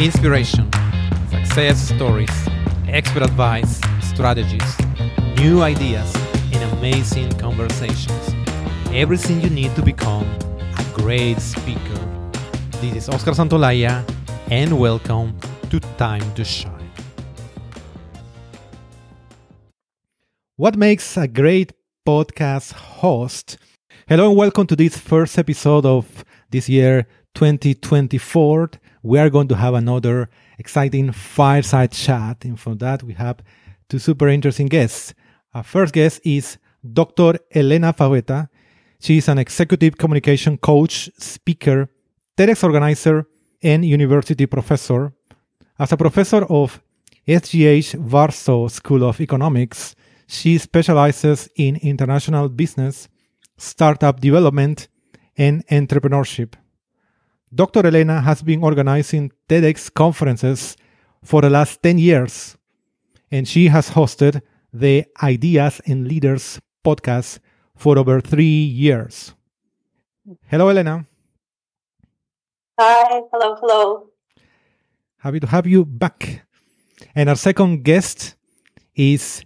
inspiration, success stories, expert advice, strategies, new ideas, and amazing conversations. Everything you need to become a great speaker. This is Oscar Santolaya, and welcome to Time to Shine. What makes a great podcast host? Hello, and welcome to this first episode of this year 2024 we are going to have another exciting fireside chat. And for that, we have two super interesting guests. Our first guest is Dr. Elena Paweta. She is an executive communication coach, speaker, TEDx organizer, and university professor. As a professor of SGH Warsaw School of Economics, she specializes in international business, startup development, and entrepreneurship. Dr. Elena has been organizing TEDx conferences for the last 10 years, and she has hosted the Ideas and Leaders podcast for over three years. Hello, Elena. Hi, hello, hello. Happy to have you back. And our second guest is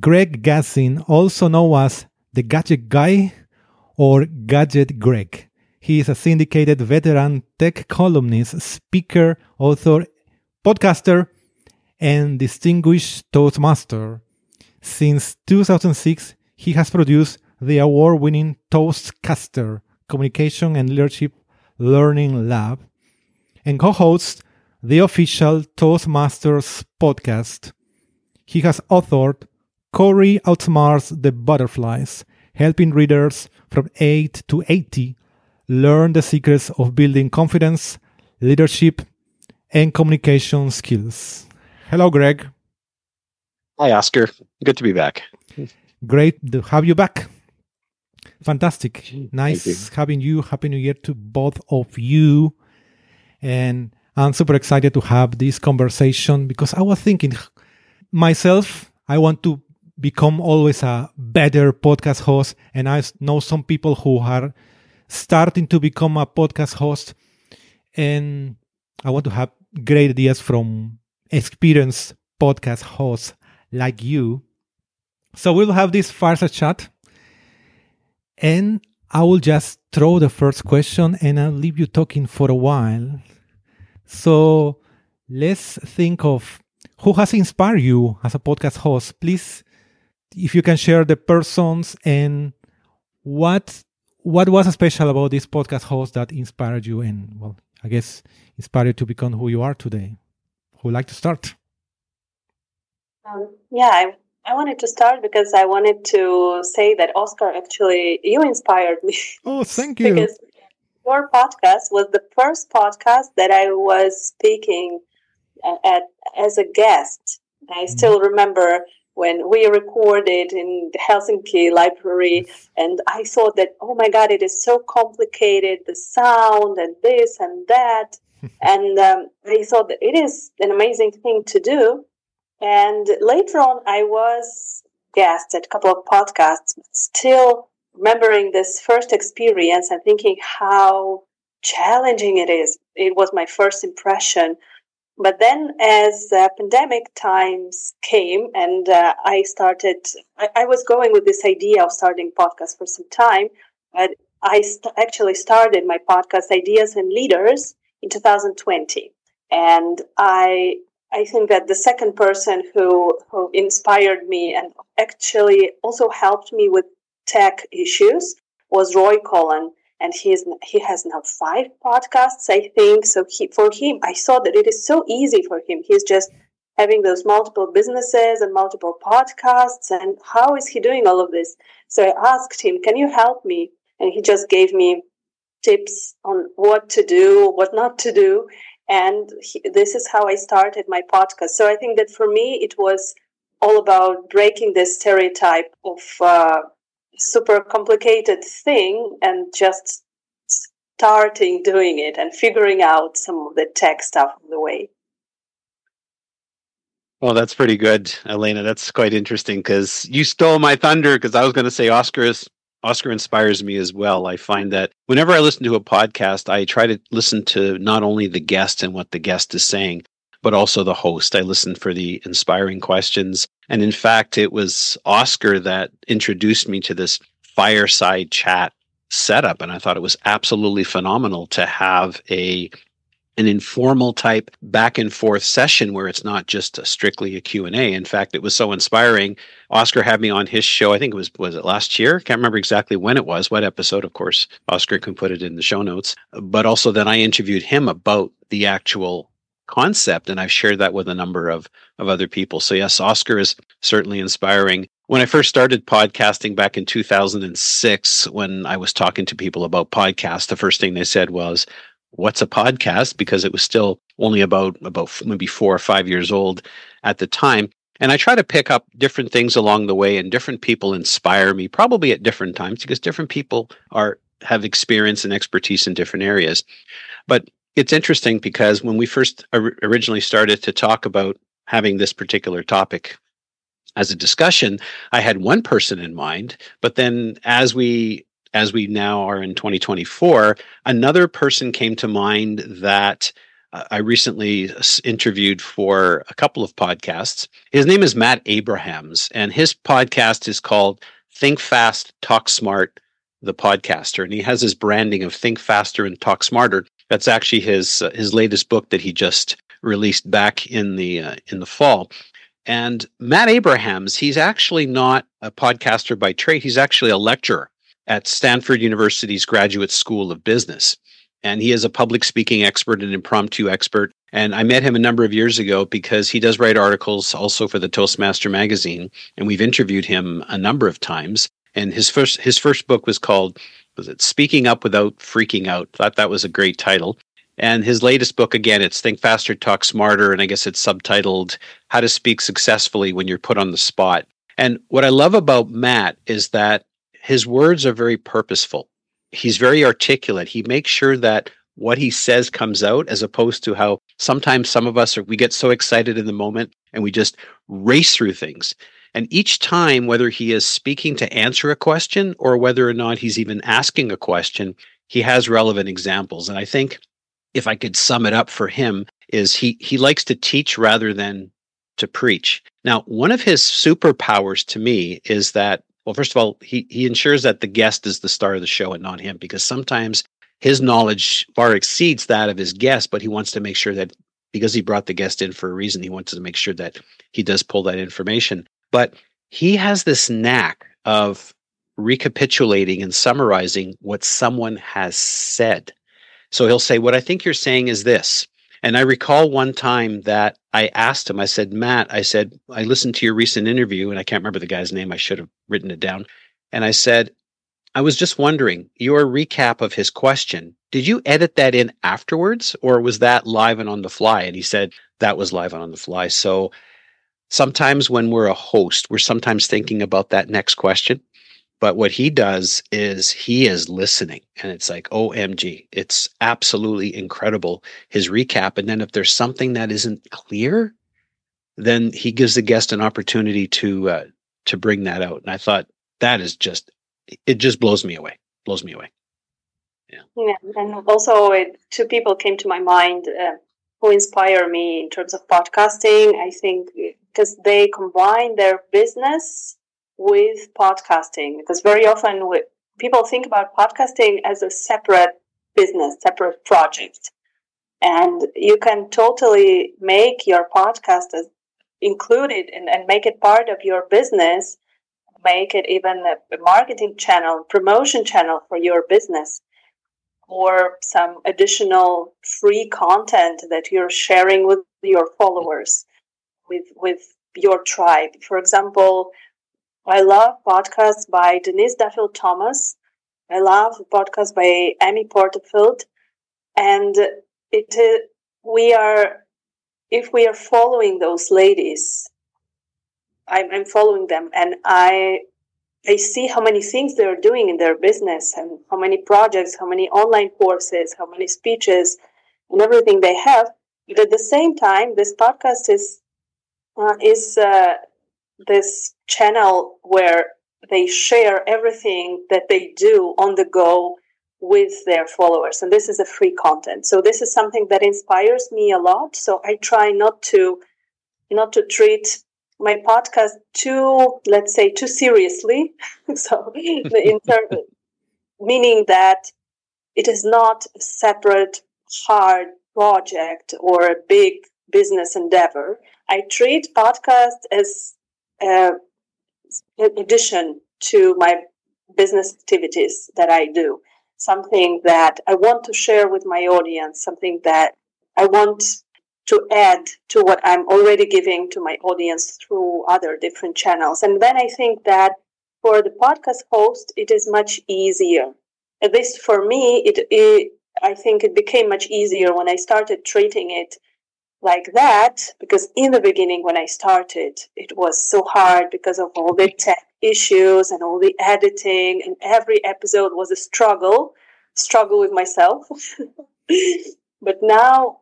Greg Gazin, also known as the Gadget Guy or Gadget Greg. He is a syndicated veteran tech columnist, speaker, author, podcaster, and distinguished Toastmaster. Since 2006, he has produced the award winning Toastcaster Communication and Leadership Learning Lab and co hosts the official Toastmasters podcast. He has authored Corey Outsmarts the Butterflies, helping readers from 8 to 80 learn the secrets of building confidence, leadership, and communication skills. Hello, Greg. Hi, Oscar. Good to be back. Great to have you back. Fantastic. Nice you. having you. Happy New Year to both of you. And I'm super excited to have this conversation because I was thinking myself, I want to become always a better podcast host. And I know some people who are starting to become a podcast host and I want to have great ideas from experienced podcast hosts like you. So we'll have this fireside chat and I will just throw the first question and I'll leave you talking for a while. So let's think of who has inspired you as a podcast host. Please, if you can share the persons and what what was special about this podcast host that inspired you and well i guess inspired you to become who you are today? Who would like to start? Um, yeah I, I wanted to start because i wanted to say that oscar actually you inspired me. Oh thank you. Because your podcast was the first podcast that i was speaking at as a guest. I mm-hmm. still remember when we recorded in the Helsinki library. And I thought that, oh my God, it is so complicated, the sound and this and that. and um, I thought that it is an amazing thing to do. And later on, I was guest at a couple of podcasts, still remembering this first experience and thinking how challenging it is. It was my first impression but then, as uh, pandemic times came, and uh, I started, I, I, was going with this idea of starting podcast for some time, but I st- actually started my podcast Ideas and Leaders in 2020, and I I think that the second person who who inspired me and actually also helped me with tech issues was Roy Cullen and he is he has now five podcasts i think. So he, for him i saw that it is so easy for him. He's just having those multiple businesses and multiple podcasts and how is he doing all of this? So i asked him can you help me? And he just gave me tips on what to do what not to do and he, this is how i started my podcast. So i think that for me it was all about breaking this stereotype of uh, super complicated thing and just starting doing it and figuring out some of the tech stuff on the way. Well, that's pretty good, Elena. That's quite interesting because you stole my thunder because I was going to say Oscar is Oscar inspires me as well. I find that whenever I listen to a podcast, I try to listen to not only the guest and what the guest is saying, but also the host. I listened for the inspiring questions. And in fact, it was Oscar that introduced me to this fireside chat setup. And I thought it was absolutely phenomenal to have a an informal type back and forth session where it's not just a strictly a Q&A. In fact, it was so inspiring. Oscar had me on his show. I think it was was it last year? Can't remember exactly when it was, what episode, of course. Oscar can put it in the show notes. But also then I interviewed him about the actual concept and I've shared that with a number of of other people. So yes, Oscar is certainly inspiring. When I first started podcasting back in 2006 when I was talking to people about podcasts, the first thing they said was, "What's a podcast?" because it was still only about about maybe 4 or 5 years old at the time. And I try to pick up different things along the way and different people inspire me probably at different times because different people are have experience and expertise in different areas. But it's interesting because when we first or- originally started to talk about having this particular topic as a discussion, I had one person in mind, but then as we as we now are in 2024, another person came to mind that uh, I recently interviewed for a couple of podcasts. His name is Matt Abrahams, and his podcast is called Think Fast, Talk Smart, the podcaster. And he has his branding of Think Faster and Talk Smarter. That's actually his uh, his latest book that he just released back in the uh, in the fall. And Matt Abrahams, he's actually not a podcaster by trade. He's actually a lecturer at Stanford University's Graduate School of Business. And he is a public speaking expert and impromptu expert. And I met him a number of years ago because he does write articles also for the Toastmaster magazine. And we've interviewed him a number of times. And his first his first book was called was it Speaking Up Without Freaking Out? Thought that was a great title. And his latest book, again, it's Think Faster, Talk Smarter. And I guess it's subtitled How to Speak Successfully When You're Put on the Spot. And what I love about Matt is that his words are very purposeful. He's very articulate. He makes sure that what he says comes out as opposed to how sometimes some of us are, we get so excited in the moment and we just race through things. And each time, whether he is speaking to answer a question or whether or not he's even asking a question, he has relevant examples. And I think if I could sum it up for him, is he he likes to teach rather than to preach. Now, one of his superpowers to me is that well, first of all, he he ensures that the guest is the star of the show and not him, because sometimes his knowledge far exceeds that of his guest, but he wants to make sure that because he brought the guest in for a reason, he wants to make sure that he does pull that information. But he has this knack of recapitulating and summarizing what someone has said. So he'll say, What I think you're saying is this. And I recall one time that I asked him, I said, Matt, I said, I listened to your recent interview, and I can't remember the guy's name. I should have written it down. And I said, I was just wondering, your recap of his question, did you edit that in afterwards, or was that live and on the fly? And he said, that was live and on the fly. So sometimes when we're a host, we're sometimes thinking about that next question. But what he does is he is listening and it's like, OMG, it's absolutely incredible, his recap. And then if there's something that isn't clear, then he gives the guest an opportunity to uh, to bring that out. And I thought that is just it just blows me away, blows me away. Yeah. Yeah, and also it, two people came to my mind uh, who inspire me in terms of podcasting. I think because they combine their business with podcasting because very often we, people think about podcasting as a separate business, separate project. And you can totally make your podcast as included and, and make it part of your business, make it even a marketing channel, promotion channel for your business, or some additional free content that you're sharing with your followers, with with your tribe. For example, I love podcasts by Denise Duffield Thomas. I love podcasts by Amy Porterfield. And it, uh, we are, if we are following those ladies, I'm, I'm following them and I, I see how many things they're doing in their business and how many projects, how many online courses, how many speeches and everything they have. But at the same time, this podcast is, uh, is, uh, this channel where they share everything that they do on the go with their followers. And this is a free content. So this is something that inspires me a lot. So i try not to not to treat my podcast too let's say too seriously. So in term, meaning that it is not a separate hard project or a big business endeavor i treat podcast as an addition to my business activities that i do something that I want to share with my audience, something that I want to add to what I'm already giving to my audience through other different channels. And then I think that for the podcast host, it is much easier. At least for me, it, it I think it became much easier when I started treating it like that because in the beginning when I started, it was so hard because of all the tech issues and all the editing and every episode was a struggle, struggle with myself. but now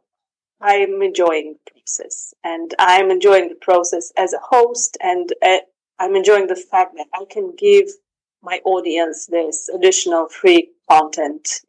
I'm enjoying the process and I'm enjoying the process as a host and uh, I'm enjoying the fact that I can give my audience this additional free content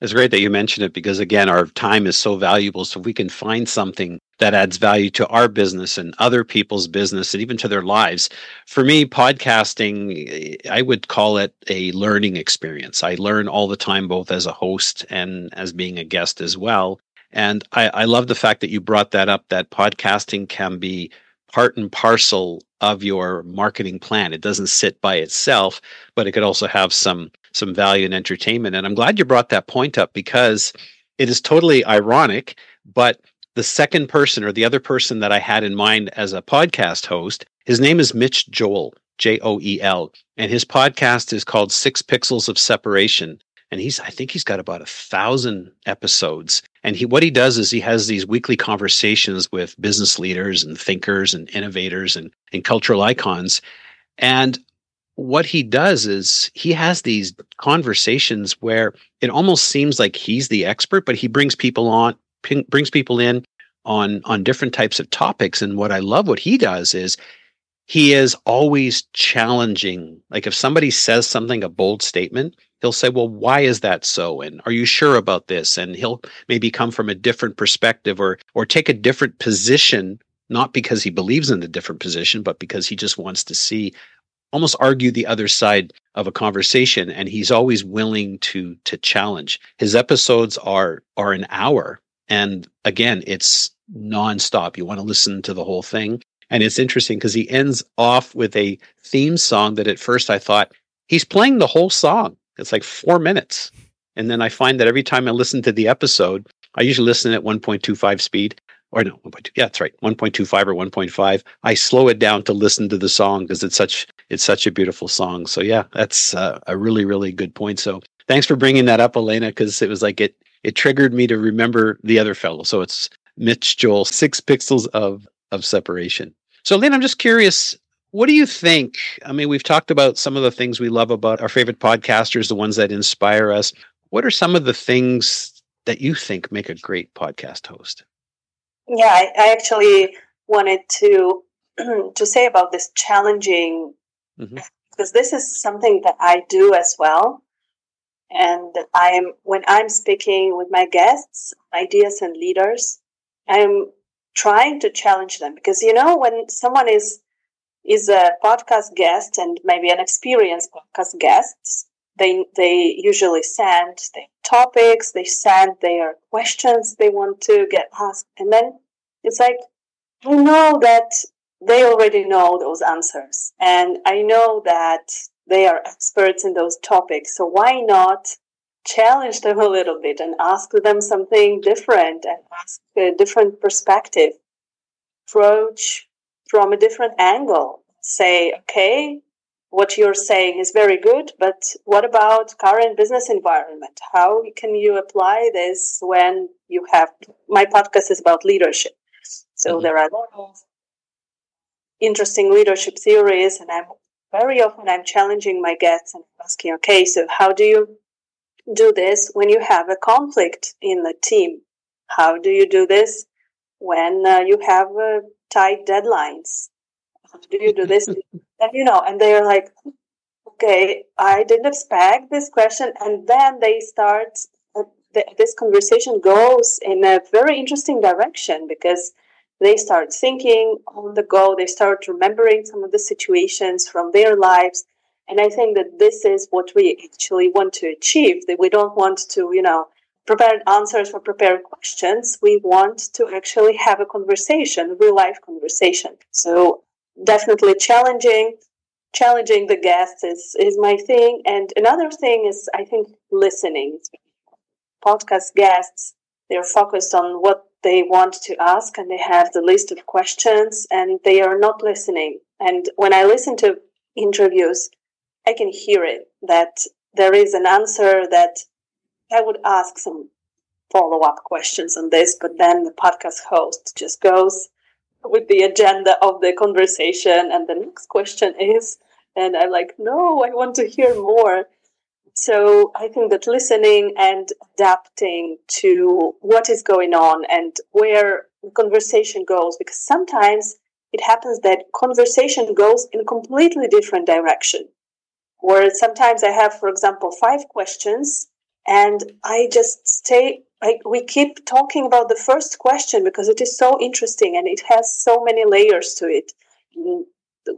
it's great that you mentioned it because, again, our time is so valuable. So if we can find something that adds value to our business and other people's business and even to their lives. For me, podcasting, I would call it a learning experience. I learn all the time, both as a host and as being a guest as well. And I, I love the fact that you brought that up that podcasting can be part and parcel of your marketing plan. It doesn't sit by itself, but it could also have some some value and entertainment. And I'm glad you brought that point up because it is totally ironic, but the second person or the other person that I had in mind as a podcast host, his name is Mitch Joel, J O E L, and his podcast is called Six Pixels of Separation. And he's, I think he's got about a thousand episodes. And he, what he does is he has these weekly conversations with business leaders and thinkers and innovators and, and cultural icons. And what he does is he has these conversations where it almost seems like he's the expert, but he brings people on, brings people in on on different types of topics. And what I love what he does is he is always challenging. Like if somebody says something, a bold statement, he'll say, Well, why is that so? And are you sure about this? And he'll maybe come from a different perspective or or take a different position, not because he believes in the different position, but because he just wants to see almost argue the other side of a conversation. And he's always willing to to challenge. His episodes are are an hour. And again it's nonstop. You want to listen to the whole thing. And it's interesting because he ends off with a theme song that at first i thought he's playing the whole song it's like four minutes and then i find that every time i listen to the episode i usually listen at 1.25 speed or no, 1.2. Yeah, that's right. 1.25 or 1.5. I slow it down to listen to the song because it's such it's such a beautiful song. So yeah, that's uh, a really really good point. So thanks for bringing that up, Elena, because it was like it it triggered me to remember the other fellow. So it's Mitch Joel, six pixels of of separation. So Elena, I'm just curious. What do you think? I mean, we've talked about some of the things we love about our favorite podcasters, the ones that inspire us. What are some of the things that you think make a great podcast host? Yeah, I, I actually wanted to to say about this challenging mm-hmm. because this is something that I do as well. And I'm when I'm speaking with my guests, ideas and leaders, I'm trying to challenge them because you know when someone is is a podcast guest and maybe an experienced podcast guest, they they usually send their topics, they send their questions they want to get asked, and then it's like I know that they already know those answers, and I know that they are experts in those topics. So why not challenge them a little bit and ask them something different and ask a different perspective, approach from a different angle. Say, okay, what you're saying is very good, but what about current business environment? How can you apply this when you have my podcast is about leadership. So mm-hmm. there are a lot of interesting leadership theories, and I'm very often I'm challenging my guests and asking, okay, so how do you do this when you have a conflict in the team? How do you do this when uh, you have uh, tight deadlines? Do you do this? and you know, and they are like, okay, I didn't expect this question. And then they start, uh, th- this conversation goes in a very interesting direction because they start thinking on the go, they start remembering some of the situations from their lives. And I think that this is what we actually want to achieve, that we don't want to, you know, prepare answers for prepared questions. We want to actually have a conversation, real life conversation. So definitely challenging, challenging the guests is, is my thing. And another thing is, I think, listening. Podcast guests, they're focused on what they want to ask and they have the list of questions and they are not listening. And when I listen to interviews, I can hear it that there is an answer that I would ask some follow up questions on this, but then the podcast host just goes with the agenda of the conversation and the next question is, and I'm like, no, I want to hear more. So I think that listening and adapting to what is going on and where the conversation goes, because sometimes it happens that conversation goes in a completely different direction. Where sometimes I have, for example, five questions and I just stay, I, we keep talking about the first question because it is so interesting and it has so many layers to it.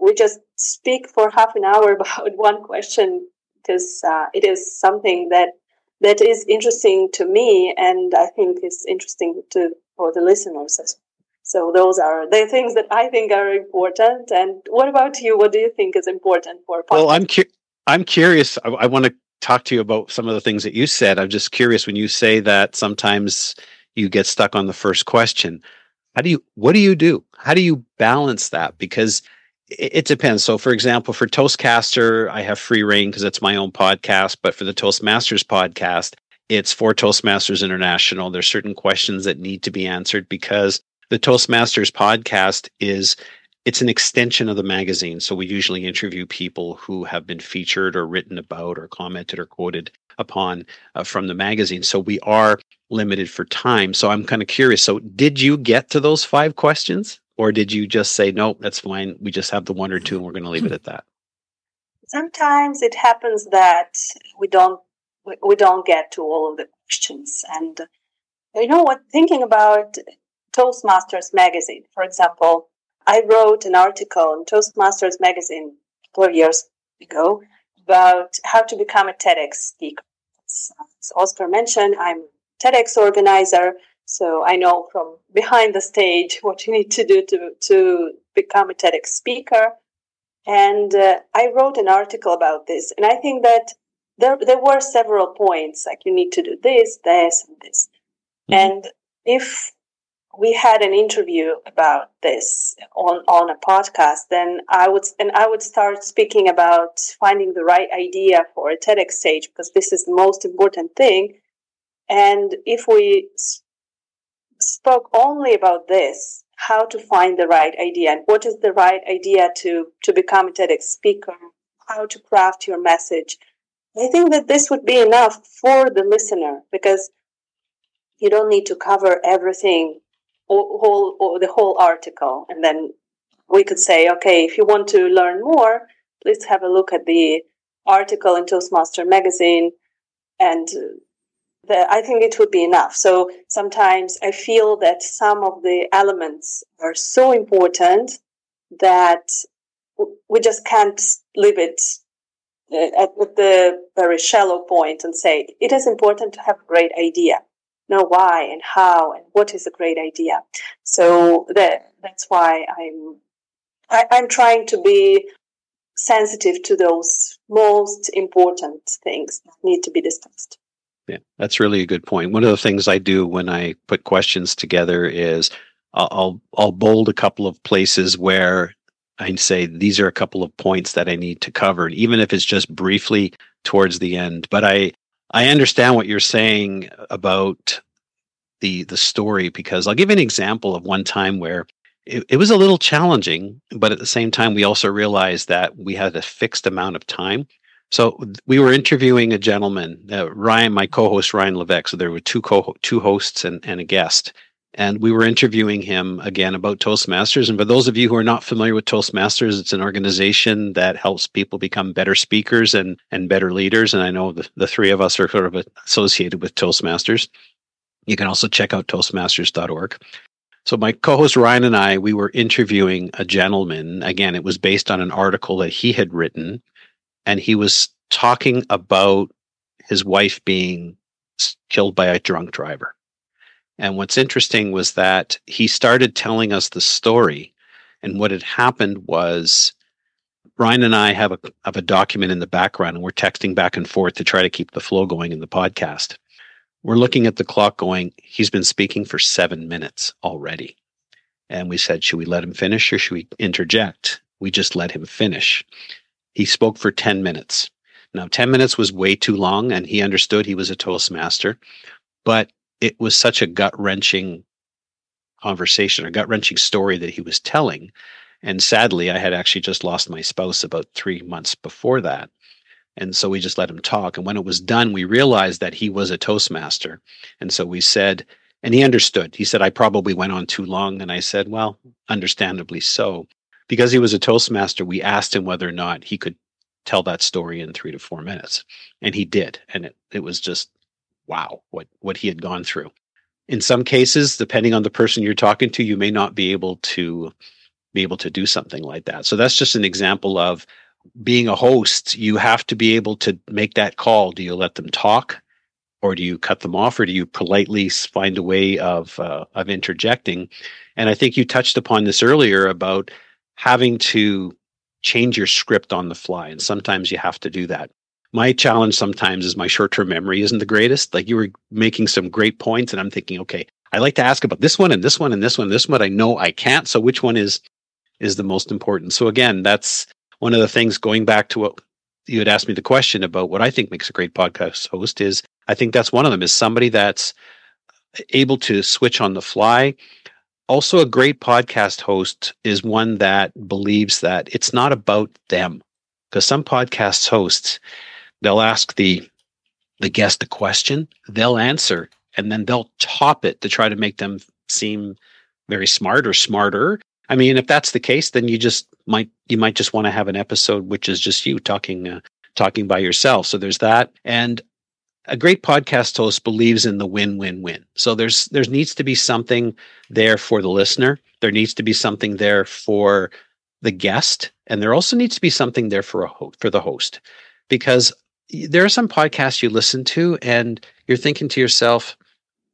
We just speak for half an hour about one question because uh, it is something that that is interesting to me, and I think is interesting to for the listeners as well. So those are the things that I think are important. And what about you? What do you think is important for? Well, I'm cu- I'm curious. I, I want to talk to you about some of the things that you said. I'm just curious when you say that sometimes you get stuck on the first question. How do you? What do you do? How do you balance that? Because it depends. So, for example, for Toastcaster, I have free reign because it's my own podcast. But for the Toastmasters podcast, it's for Toastmasters International. There's certain questions that need to be answered because the Toastmasters podcast is it's an extension of the magazine. So we usually interview people who have been featured or written about or commented or quoted upon uh, from the magazine. So we are limited for time. So I'm kind of curious. So did you get to those five questions? or did you just say no that's fine we just have the one or two and we're going to leave it at that sometimes it happens that we don't we don't get to all of the questions and you know what thinking about toastmasters magazine for example i wrote an article in toastmasters magazine a couple of years ago about how to become a tedx speaker as oscar mentioned i'm a tedx organizer so I know from behind the stage what you need to do to, to become a TEDx speaker. And uh, I wrote an article about this. And I think that there, there were several points like you need to do this, this, and this. Mm-hmm. And if we had an interview about this on, on a podcast, then I would and I would start speaking about finding the right idea for a TEDx stage because this is the most important thing. And if we spoke only about this how to find the right idea and what is the right idea to to become a TEDx speaker, how to craft your message. I think that this would be enough for the listener because you don't need to cover everything or, whole, or the whole article. And then we could say okay if you want to learn more please have a look at the article in toastmaster magazine. And that I think it would be enough. So sometimes I feel that some of the elements are so important that we just can't leave it uh, at the very shallow point and say it is important to have a great idea know why and how and what is a great idea so that that's why i'm I, am i am trying to be sensitive to those most important things that need to be discussed yeah, that's really a good point. One of the things I do when I put questions together is I'll I'll bold a couple of places where I say these are a couple of points that I need to cover, even if it's just briefly towards the end. But I I understand what you're saying about the the story because I'll give you an example of one time where it, it was a little challenging, but at the same time we also realized that we had a fixed amount of time. So we were interviewing a gentleman, uh, Ryan, my co-host Ryan Levesque. So there were two co two hosts and, and a guest. And we were interviewing him again about Toastmasters. And for those of you who are not familiar with Toastmasters, it's an organization that helps people become better speakers and, and better leaders. And I know the, the three of us are sort of associated with Toastmasters. You can also check out Toastmasters.org. So my co-host Ryan and I, we were interviewing a gentleman. Again, it was based on an article that he had written, and he was talking about his wife being killed by a drunk driver. And what's interesting was that he started telling us the story. And what had happened was Ryan and I have a have a document in the background and we're texting back and forth to try to keep the flow going in the podcast. We're looking at the clock going, he's been speaking for seven minutes already. And we said, should we let him finish or should we interject? We just let him finish. He spoke for 10 minutes. Now, 10 minutes was way too long, and he understood he was a Toastmaster, but it was such a gut wrenching conversation, a gut wrenching story that he was telling. And sadly, I had actually just lost my spouse about three months before that. And so we just let him talk. And when it was done, we realized that he was a Toastmaster. And so we said, and he understood. He said, I probably went on too long. And I said, well, understandably so. Because he was a Toastmaster, we asked him whether or not he could tell that story in three to four minutes. And he did. And it, it was just wow, what, what he had gone through. In some cases, depending on the person you're talking to, you may not be able to be able to do something like that. So that's just an example of being a host, you have to be able to make that call. Do you let them talk? Or do you cut them off, or do you politely find a way of uh, of interjecting? And I think you touched upon this earlier about having to change your script on the fly. And sometimes you have to do that. My challenge sometimes is my short term memory isn't the greatest. Like you were making some great points, and I'm thinking, okay, I like to ask about this one and this one and this one, and this one. I know I can't. So which one is is the most important? So again, that's one of the things going back to what you had asked me the question about what I think makes a great podcast host is I think that's one of them is somebody that's able to switch on the fly, also, a great podcast host is one that believes that it's not about them. Because some podcast hosts, they'll ask the the guest a question, they'll answer, and then they'll top it to try to make them seem very smart or smarter. I mean, if that's the case, then you just might you might just want to have an episode which is just you talking uh, talking by yourself. So there's that. And a great podcast host believes in the win-win-win. So there's there needs to be something there for the listener. There needs to be something there for the guest, and there also needs to be something there for a ho- for the host, because there are some podcasts you listen to and you're thinking to yourself,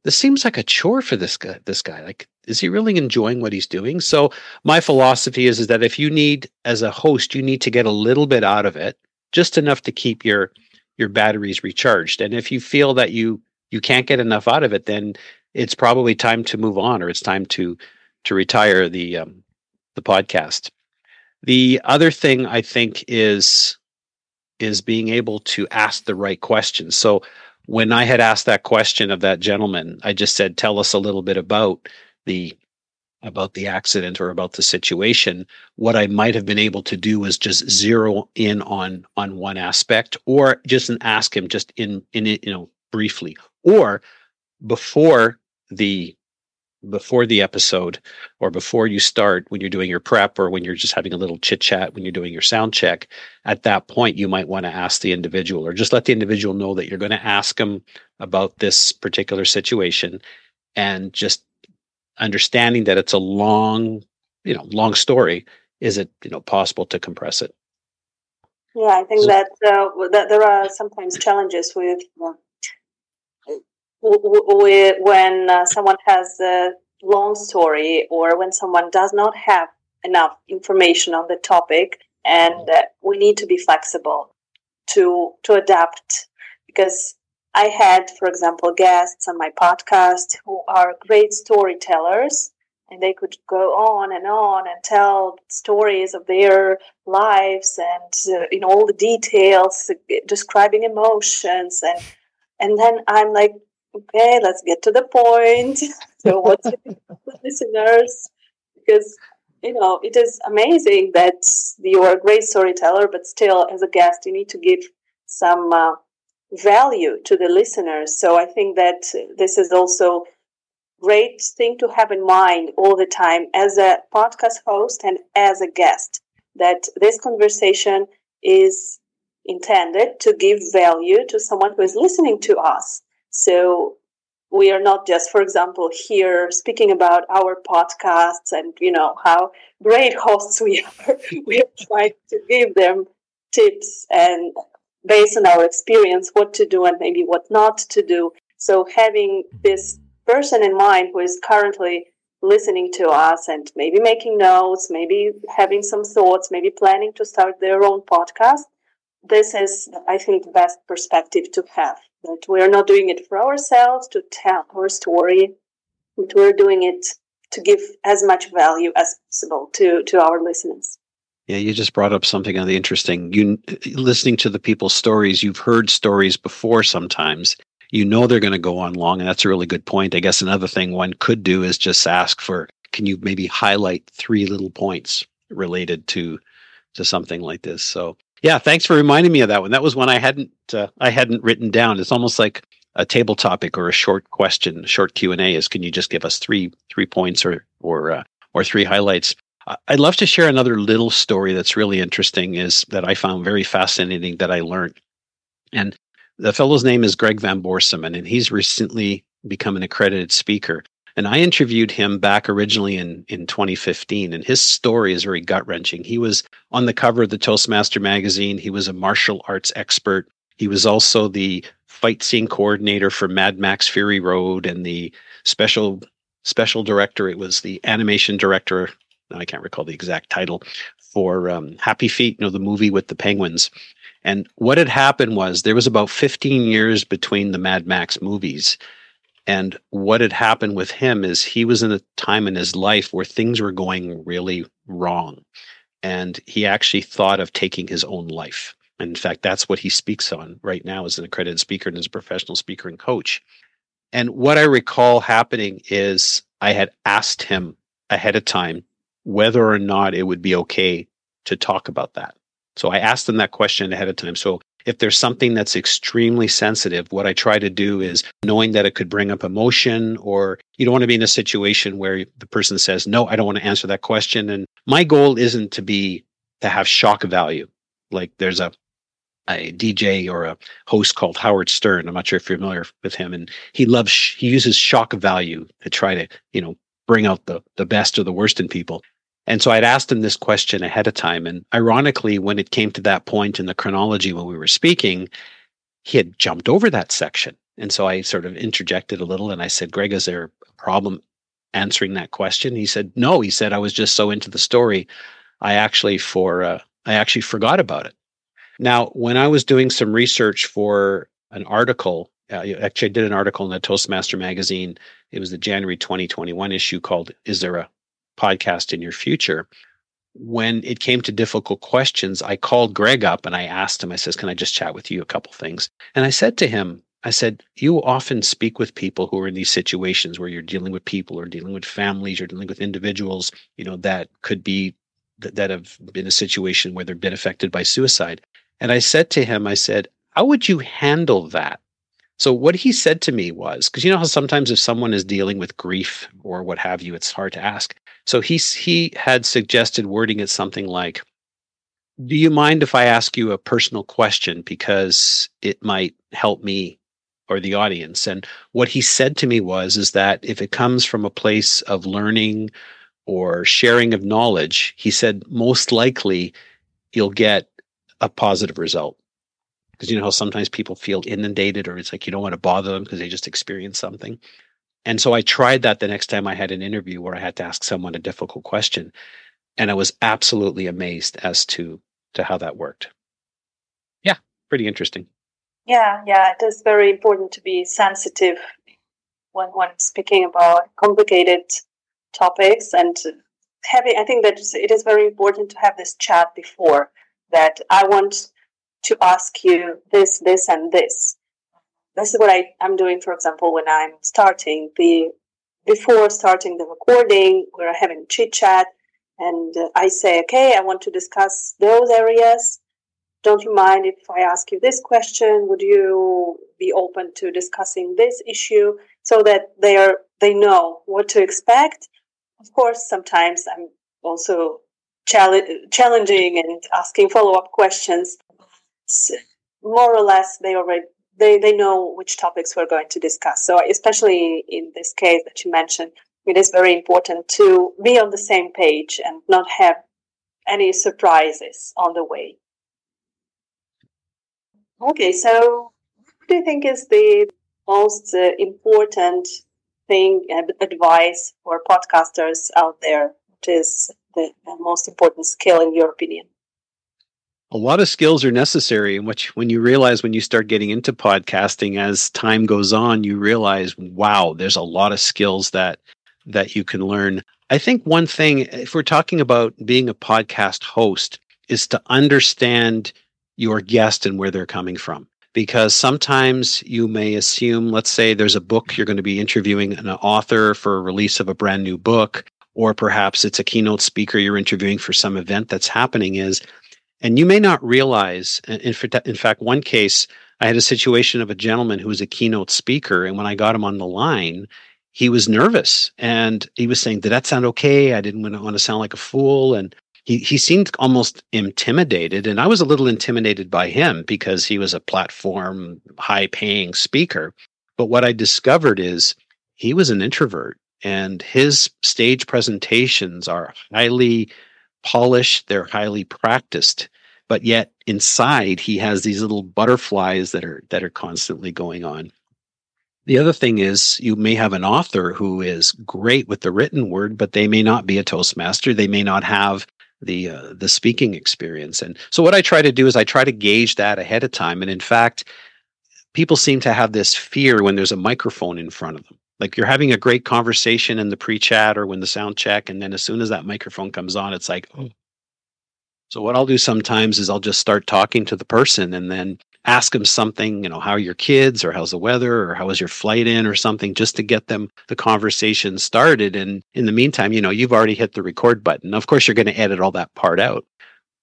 "This seems like a chore for this guy. This guy, like, is he really enjoying what he's doing?" So my philosophy is is that if you need as a host, you need to get a little bit out of it, just enough to keep your your batteries recharged. And if you feel that you you can't get enough out of it, then it's probably time to move on, or it's time to to retire the um, the podcast. The other thing I think is is being able to ask the right questions. So when I had asked that question of that gentleman, I just said, "Tell us a little bit about the about the accident or about the situation what i might have been able to do was just zero in on on one aspect or just ask him just in in you know briefly or before the before the episode or before you start when you're doing your prep or when you're just having a little chit chat when you're doing your sound check at that point you might want to ask the individual or just let the individual know that you're going to ask them about this particular situation and just understanding that it's a long, you know, long story, is it you know possible to compress it? Yeah, I think so, that, uh, that there are sometimes challenges with uh, with when uh, someone has a long story or when someone does not have enough information on the topic, and we need to be flexible to to adapt. Because I had, for example, guests on my podcast who are great storytellers and they could go on and on and tell stories of their lives and uh, in all the details describing emotions and and then i'm like okay let's get to the point so what's the listeners because you know it is amazing that you are a great storyteller but still as a guest you need to give some uh, value to the listeners. So I think that this is also great thing to have in mind all the time as a podcast host and as a guest that this conversation is intended to give value to someone who is listening to us. So we are not just, for example, here speaking about our podcasts and, you know, how great hosts we are. we are trying to give them tips and based on our experience, what to do and maybe what not to do. So having this person in mind who is currently listening to us and maybe making notes, maybe having some thoughts, maybe planning to start their own podcast, this is, I think, the best perspective to have. That we are not doing it for ourselves to tell our story, but we're doing it to give as much value as possible to, to our listeners. Yeah, you just brought up something on the interesting. You listening to the people's stories, you've heard stories before sometimes. You know they're going to go on long, and that's a really good point. I guess another thing one could do is just ask for can you maybe highlight three little points related to to something like this. So yeah, thanks for reminding me of that one. That was one I hadn't uh, I hadn't written down. It's almost like a table topic or a short question, short Q and A. Is can you just give us three three points or or uh, or three highlights? I'd love to share another little story that's really interesting. Is that I found very fascinating that I learned, and the fellow's name is Greg Van Borssum, and he's recently become an accredited speaker. And I interviewed him back originally in, in 2015, and his story is very gut wrenching. He was on the cover of the Toastmaster magazine. He was a martial arts expert. He was also the fight scene coordinator for Mad Max Fury Road and the special special director. It was the animation director. I can't recall the exact title for um, Happy Feet, you know, the movie with the penguins. And what had happened was there was about 15 years between the Mad Max movies. And what had happened with him is he was in a time in his life where things were going really wrong. And he actually thought of taking his own life. And in fact, that's what he speaks on right now as an accredited speaker and as a professional speaker and coach. And what I recall happening is I had asked him ahead of time whether or not it would be okay to talk about that. So I asked him that question ahead of time. So if there's something that's extremely sensitive, what I try to do is knowing that it could bring up emotion, or you don't want to be in a situation where the person says, No, I don't want to answer that question. And my goal isn't to be to have shock value. Like there's a a DJ or a host called Howard Stern. I'm not sure if you're familiar with him, and he loves he uses shock value to try to you know bring out the the best or the worst in people. And so I'd asked him this question ahead of time. And ironically, when it came to that point in the chronology when we were speaking, he had jumped over that section. And so I sort of interjected a little and I said, Greg, is there a problem answering that question? He said, No. He said, I was just so into the story, I actually for uh, I actually forgot about it. Now, when I was doing some research for an article, uh, actually, I did an article in the Toastmaster magazine. It was the January 2021 issue called "Is There a podcast in your future. When it came to difficult questions, I called Greg up and I asked him, I says, Can I just chat with you a couple things? And I said to him, I said, You often speak with people who are in these situations where you're dealing with people or dealing with families or dealing with individuals, you know, that could be that, that have been a situation where they've been affected by suicide. And I said to him, I said, How would you handle that? So what he said to me was, because you know how sometimes if someone is dealing with grief or what have you, it's hard to ask. So he he had suggested wording it something like, "Do you mind if I ask you a personal question because it might help me or the audience?" And what he said to me was, "Is that if it comes from a place of learning or sharing of knowledge, he said most likely you'll get a positive result." Because you know how sometimes people feel inundated or it's like you don't want to bother them because they just experienced something. And so I tried that the next time I had an interview where I had to ask someone a difficult question. And I was absolutely amazed as to to how that worked. Yeah, pretty interesting. Yeah, yeah, it is very important to be sensitive when when speaking about complicated topics and having I think that it is very important to have this chat before that I want to ask you this, this, and this this is what I, I'm doing, for example, when I'm starting the before starting the recording, we're having chit chat, and uh, I say, okay, I want to discuss those areas. Don't you mind if I ask you this question? Would you be open to discussing this issue? So that they are they know what to expect. Of course, sometimes I'm also challenging and asking follow up questions. More or less, they already they, they know which topics we're going to discuss. So, especially in this case that you mentioned, it is very important to be on the same page and not have any surprises on the way. Okay, so what do you think is the most uh, important thing, uh, advice for podcasters out there? What is the, the most important skill in your opinion? A lot of skills are necessary and which when you realize when you start getting into podcasting as time goes on you realize wow there's a lot of skills that that you can learn. I think one thing if we're talking about being a podcast host is to understand your guest and where they're coming from. Because sometimes you may assume let's say there's a book you're going to be interviewing an author for a release of a brand new book or perhaps it's a keynote speaker you're interviewing for some event that's happening is and you may not realize, in, in fact, one case, I had a situation of a gentleman who was a keynote speaker. And when I got him on the line, he was nervous and he was saying, Did that sound okay? I didn't want to sound like a fool. And he, he seemed almost intimidated. And I was a little intimidated by him because he was a platform, high paying speaker. But what I discovered is he was an introvert and his stage presentations are highly polished, they're highly practiced, but yet inside he has these little butterflies that are that are constantly going on. The other thing is you may have an author who is great with the written word, but they may not be a Toastmaster. They may not have the uh, the speaking experience. And so what I try to do is I try to gauge that ahead of time. And in fact, people seem to have this fear when there's a microphone in front of them. Like you're having a great conversation in the pre-chat or when the sound check, and then as soon as that microphone comes on, it's like, oh. So what I'll do sometimes is I'll just start talking to the person and then ask them something, you know, how are your kids or how's the weather or how was your flight in or something just to get them the conversation started. And in the meantime, you know, you've already hit the record button. Of course, you're going to edit all that part out,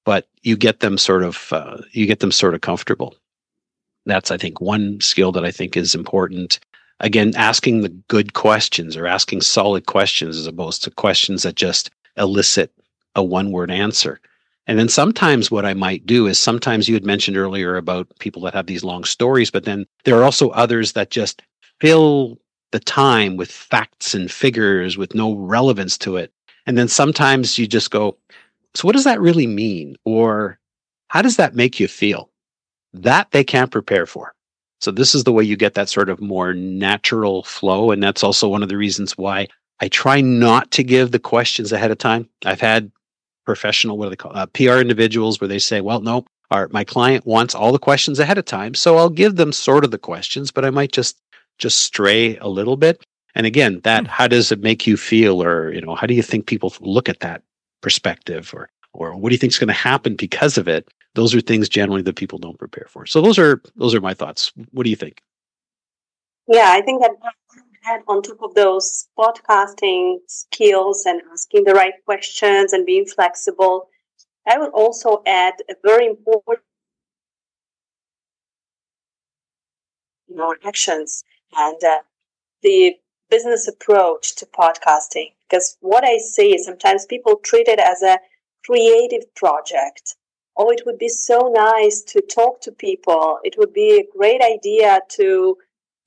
but you get them sort of, uh, you get them sort of comfortable. That's, I think, one skill that I think is important again asking the good questions or asking solid questions as opposed to questions that just elicit a one word answer and then sometimes what i might do is sometimes you had mentioned earlier about people that have these long stories but then there are also others that just fill the time with facts and figures with no relevance to it and then sometimes you just go so what does that really mean or how does that make you feel that they can't prepare for so this is the way you get that sort of more natural flow. And that's also one of the reasons why I try not to give the questions ahead of time. I've had professional, what do they call uh, PR individuals where they say, well, no, our, my client wants all the questions ahead of time. So I'll give them sort of the questions, but I might just, just stray a little bit. And again, that, hmm. how does it make you feel? Or, you know, how do you think people look at that perspective or, or what do you think is going to happen because of it? those are things generally that people don't prepare for. So those are those are my thoughts. What do you think? Yeah, I think that on top of those podcasting skills and asking the right questions and being flexible, I would also add a very important you know, actions and uh, the business approach to podcasting. Because what I see sometimes people treat it as a creative project oh, it would be so nice to talk to people. It would be a great idea to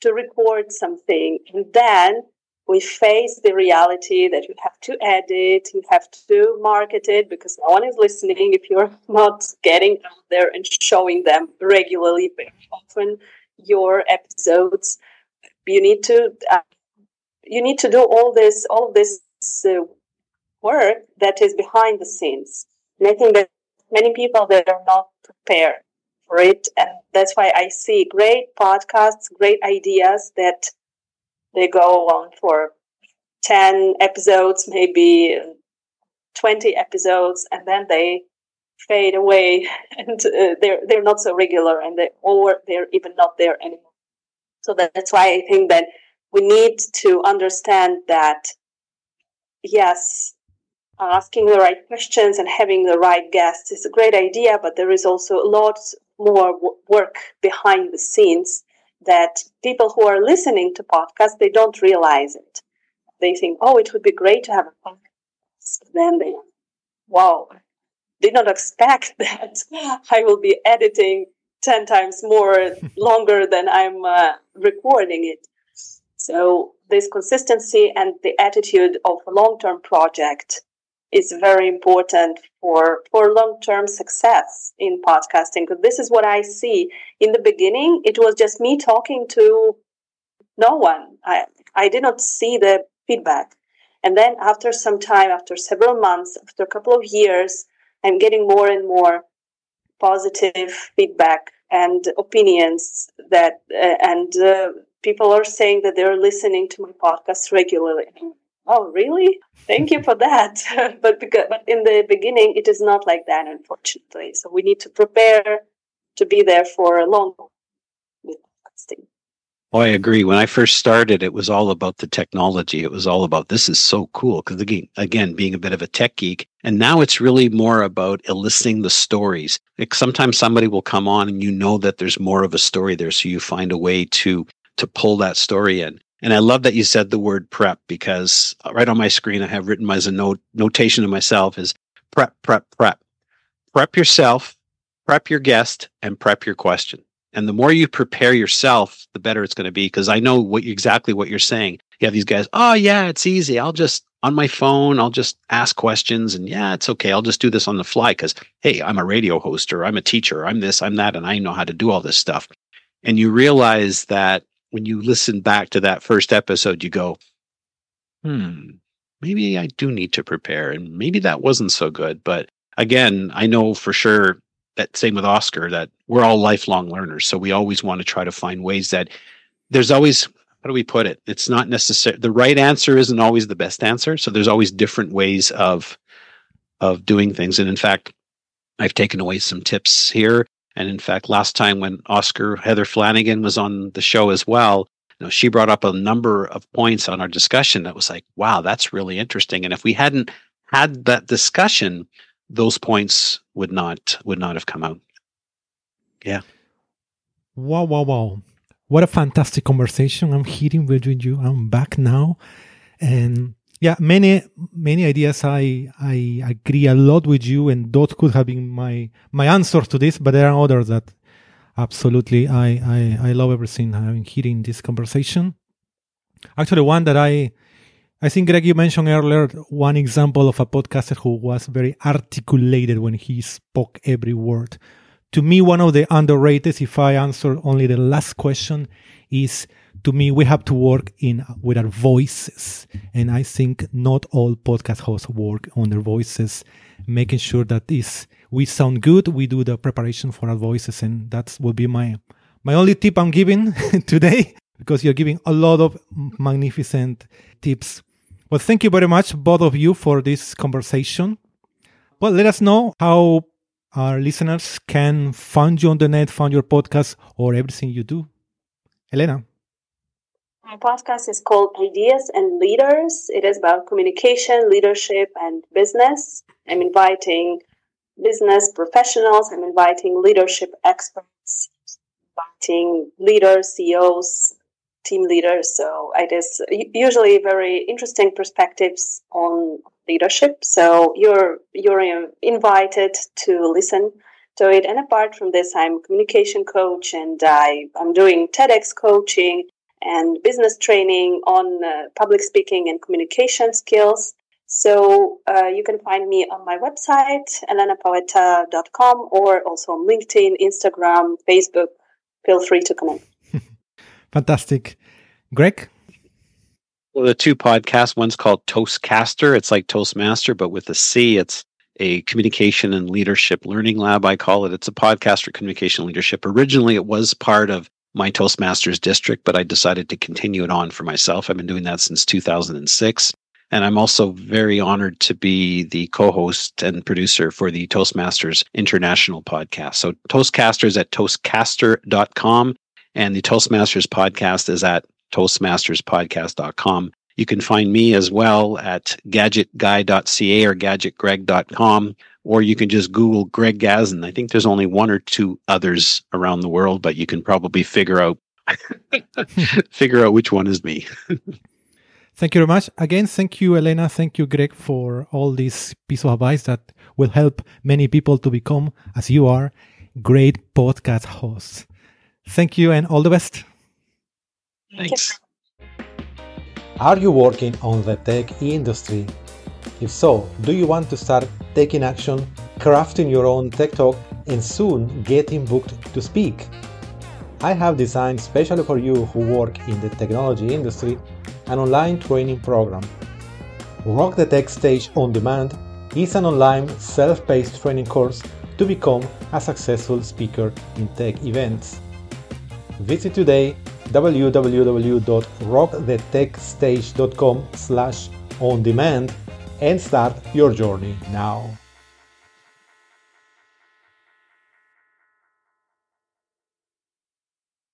to record something. And then we face the reality that you have to edit, you have to market it because no one is listening if you're not getting out there and showing them regularly, very often your episodes. You need to uh, you need to do all this all of this uh, work that is behind the scenes. And I think that many people that are not prepared for it. And that's why I see great podcasts, great ideas that they go on for 10 episodes, maybe 20 episodes, and then they fade away and uh, they're, they're not so regular and they, or they're even not there anymore. So that's why I think that we need to understand that yes, asking the right questions and having the right guests is a great idea, but there is also lots more w- work behind the scenes that people who are listening to podcasts they don't realize it. they think, oh, it would be great to have a podcast. Then they, wow, did not expect that I will be editing 10 times more longer than I'm uh, recording it. So this consistency and the attitude of a long-term project is very important for for long-term success in podcasting because this is what i see. In the beginning it was just me talking to no one. I i did not see the feedback. And then after some time after several months after a couple of years i'm getting more and more positive feedback and opinions that uh, and uh, people are saying that they're listening to my podcast regularly oh really thank you for that but because but in the beginning it is not like that unfortunately so we need to prepare to be there for a long Oh, I agree. When I first started, it was all about the technology. It was all about this is so cool because again, again, being a bit of a tech geek, and now it's really more about eliciting the stories. Like sometimes somebody will come on, and you know that there's more of a story there, so you find a way to to pull that story in. And I love that you said the word prep because uh, right on my screen I have written my as a note notation to myself is prep, prep, prep. Prep yourself, prep your guest, and prep your question. And the more you prepare yourself, the better it's going to be. Because I know what exactly what you're saying. You have these guys, oh yeah, it's easy. I'll just on my phone, I'll just ask questions and yeah, it's okay. I'll just do this on the fly because hey, I'm a radio host or I'm a teacher, I'm this, I'm that, and I know how to do all this stuff. And you realize that when you listen back to that first episode, you go, hmm, maybe I do need to prepare. And maybe that wasn't so good. But again, I know for sure that same with Oscar that we're all lifelong learners. So we always want to try to find ways that there's always, how do we put it? It's not necessary. The right answer isn't always the best answer. So there's always different ways of, of doing things. And in fact, I've taken away some tips here and in fact, last time when Oscar Heather Flanagan was on the show as well, you know, she brought up a number of points on our discussion that was like, wow, that's really interesting. And if we hadn't had that discussion, those points would not would not have come out. Yeah. Wow, wow, wow. What a fantastic conversation I'm hearing between you. I'm back now. And yeah many many ideas i i agree a lot with you and that could have been my my answer to this but there are others that absolutely i i, I love everything i'm hearing this conversation. Actually one that i i think greg you mentioned earlier one example of a podcaster who was very articulated when he spoke every word. To me one of the underrated if i answer only the last question is to me, we have to work in with our voices, and I think not all podcast hosts work on their voices, making sure that this we sound good. We do the preparation for our voices, and that will be my my only tip I'm giving today because you're giving a lot of magnificent tips. Well, thank you very much, both of you, for this conversation. Well, let us know how our listeners can find you on the net, find your podcast, or everything you do. Elena. My podcast is called Ideas and Leaders. It is about communication, leadership, and business. I'm inviting business professionals, I'm inviting leadership experts, inviting leaders, CEOs, team leaders. So it is usually very interesting perspectives on leadership. So you're you're invited to listen to it. And apart from this, I'm communication coach and I, I'm doing TEDx coaching and business training on uh, public speaking and communication skills. So uh, you can find me on my website, elenapaweta.com, or also on LinkedIn, Instagram, Facebook. Feel free to connect. Fantastic. Greg? Well, the two podcasts, one's called Toastcaster. It's like Toastmaster, but with a C. It's a communication and leadership learning lab, I call it. It's a podcast for communication leadership. Originally, it was part of my Toastmasters district, but I decided to continue it on for myself. I've been doing that since 2006. And I'm also very honored to be the co host and producer for the Toastmasters International podcast. So, Toastcasters at toastcaster.com, and the Toastmasters podcast is at toastmasterspodcast.com. You can find me as well at gadgetguy.ca or gadgetgreg.com or you can just Google Greg Gazin. I think there's only one or two others around the world, but you can probably figure out figure out which one is me. Thank you very much. Again, thank you, Elena. Thank you, Greg, for all these piece of advice that will help many people to become, as you are, great podcast hosts. Thank you and all the best. Thanks. Are you working on the tech industry? If so, do you want to start taking action, crafting your own tech talk, and soon getting booked to speak? I have designed specially for you who work in the technology industry an online training program. Rock the Tech Stage on Demand is an online self paced training course to become a successful speaker in tech events. Visit today www.rockthetechstage.com slash on demand and start your journey now.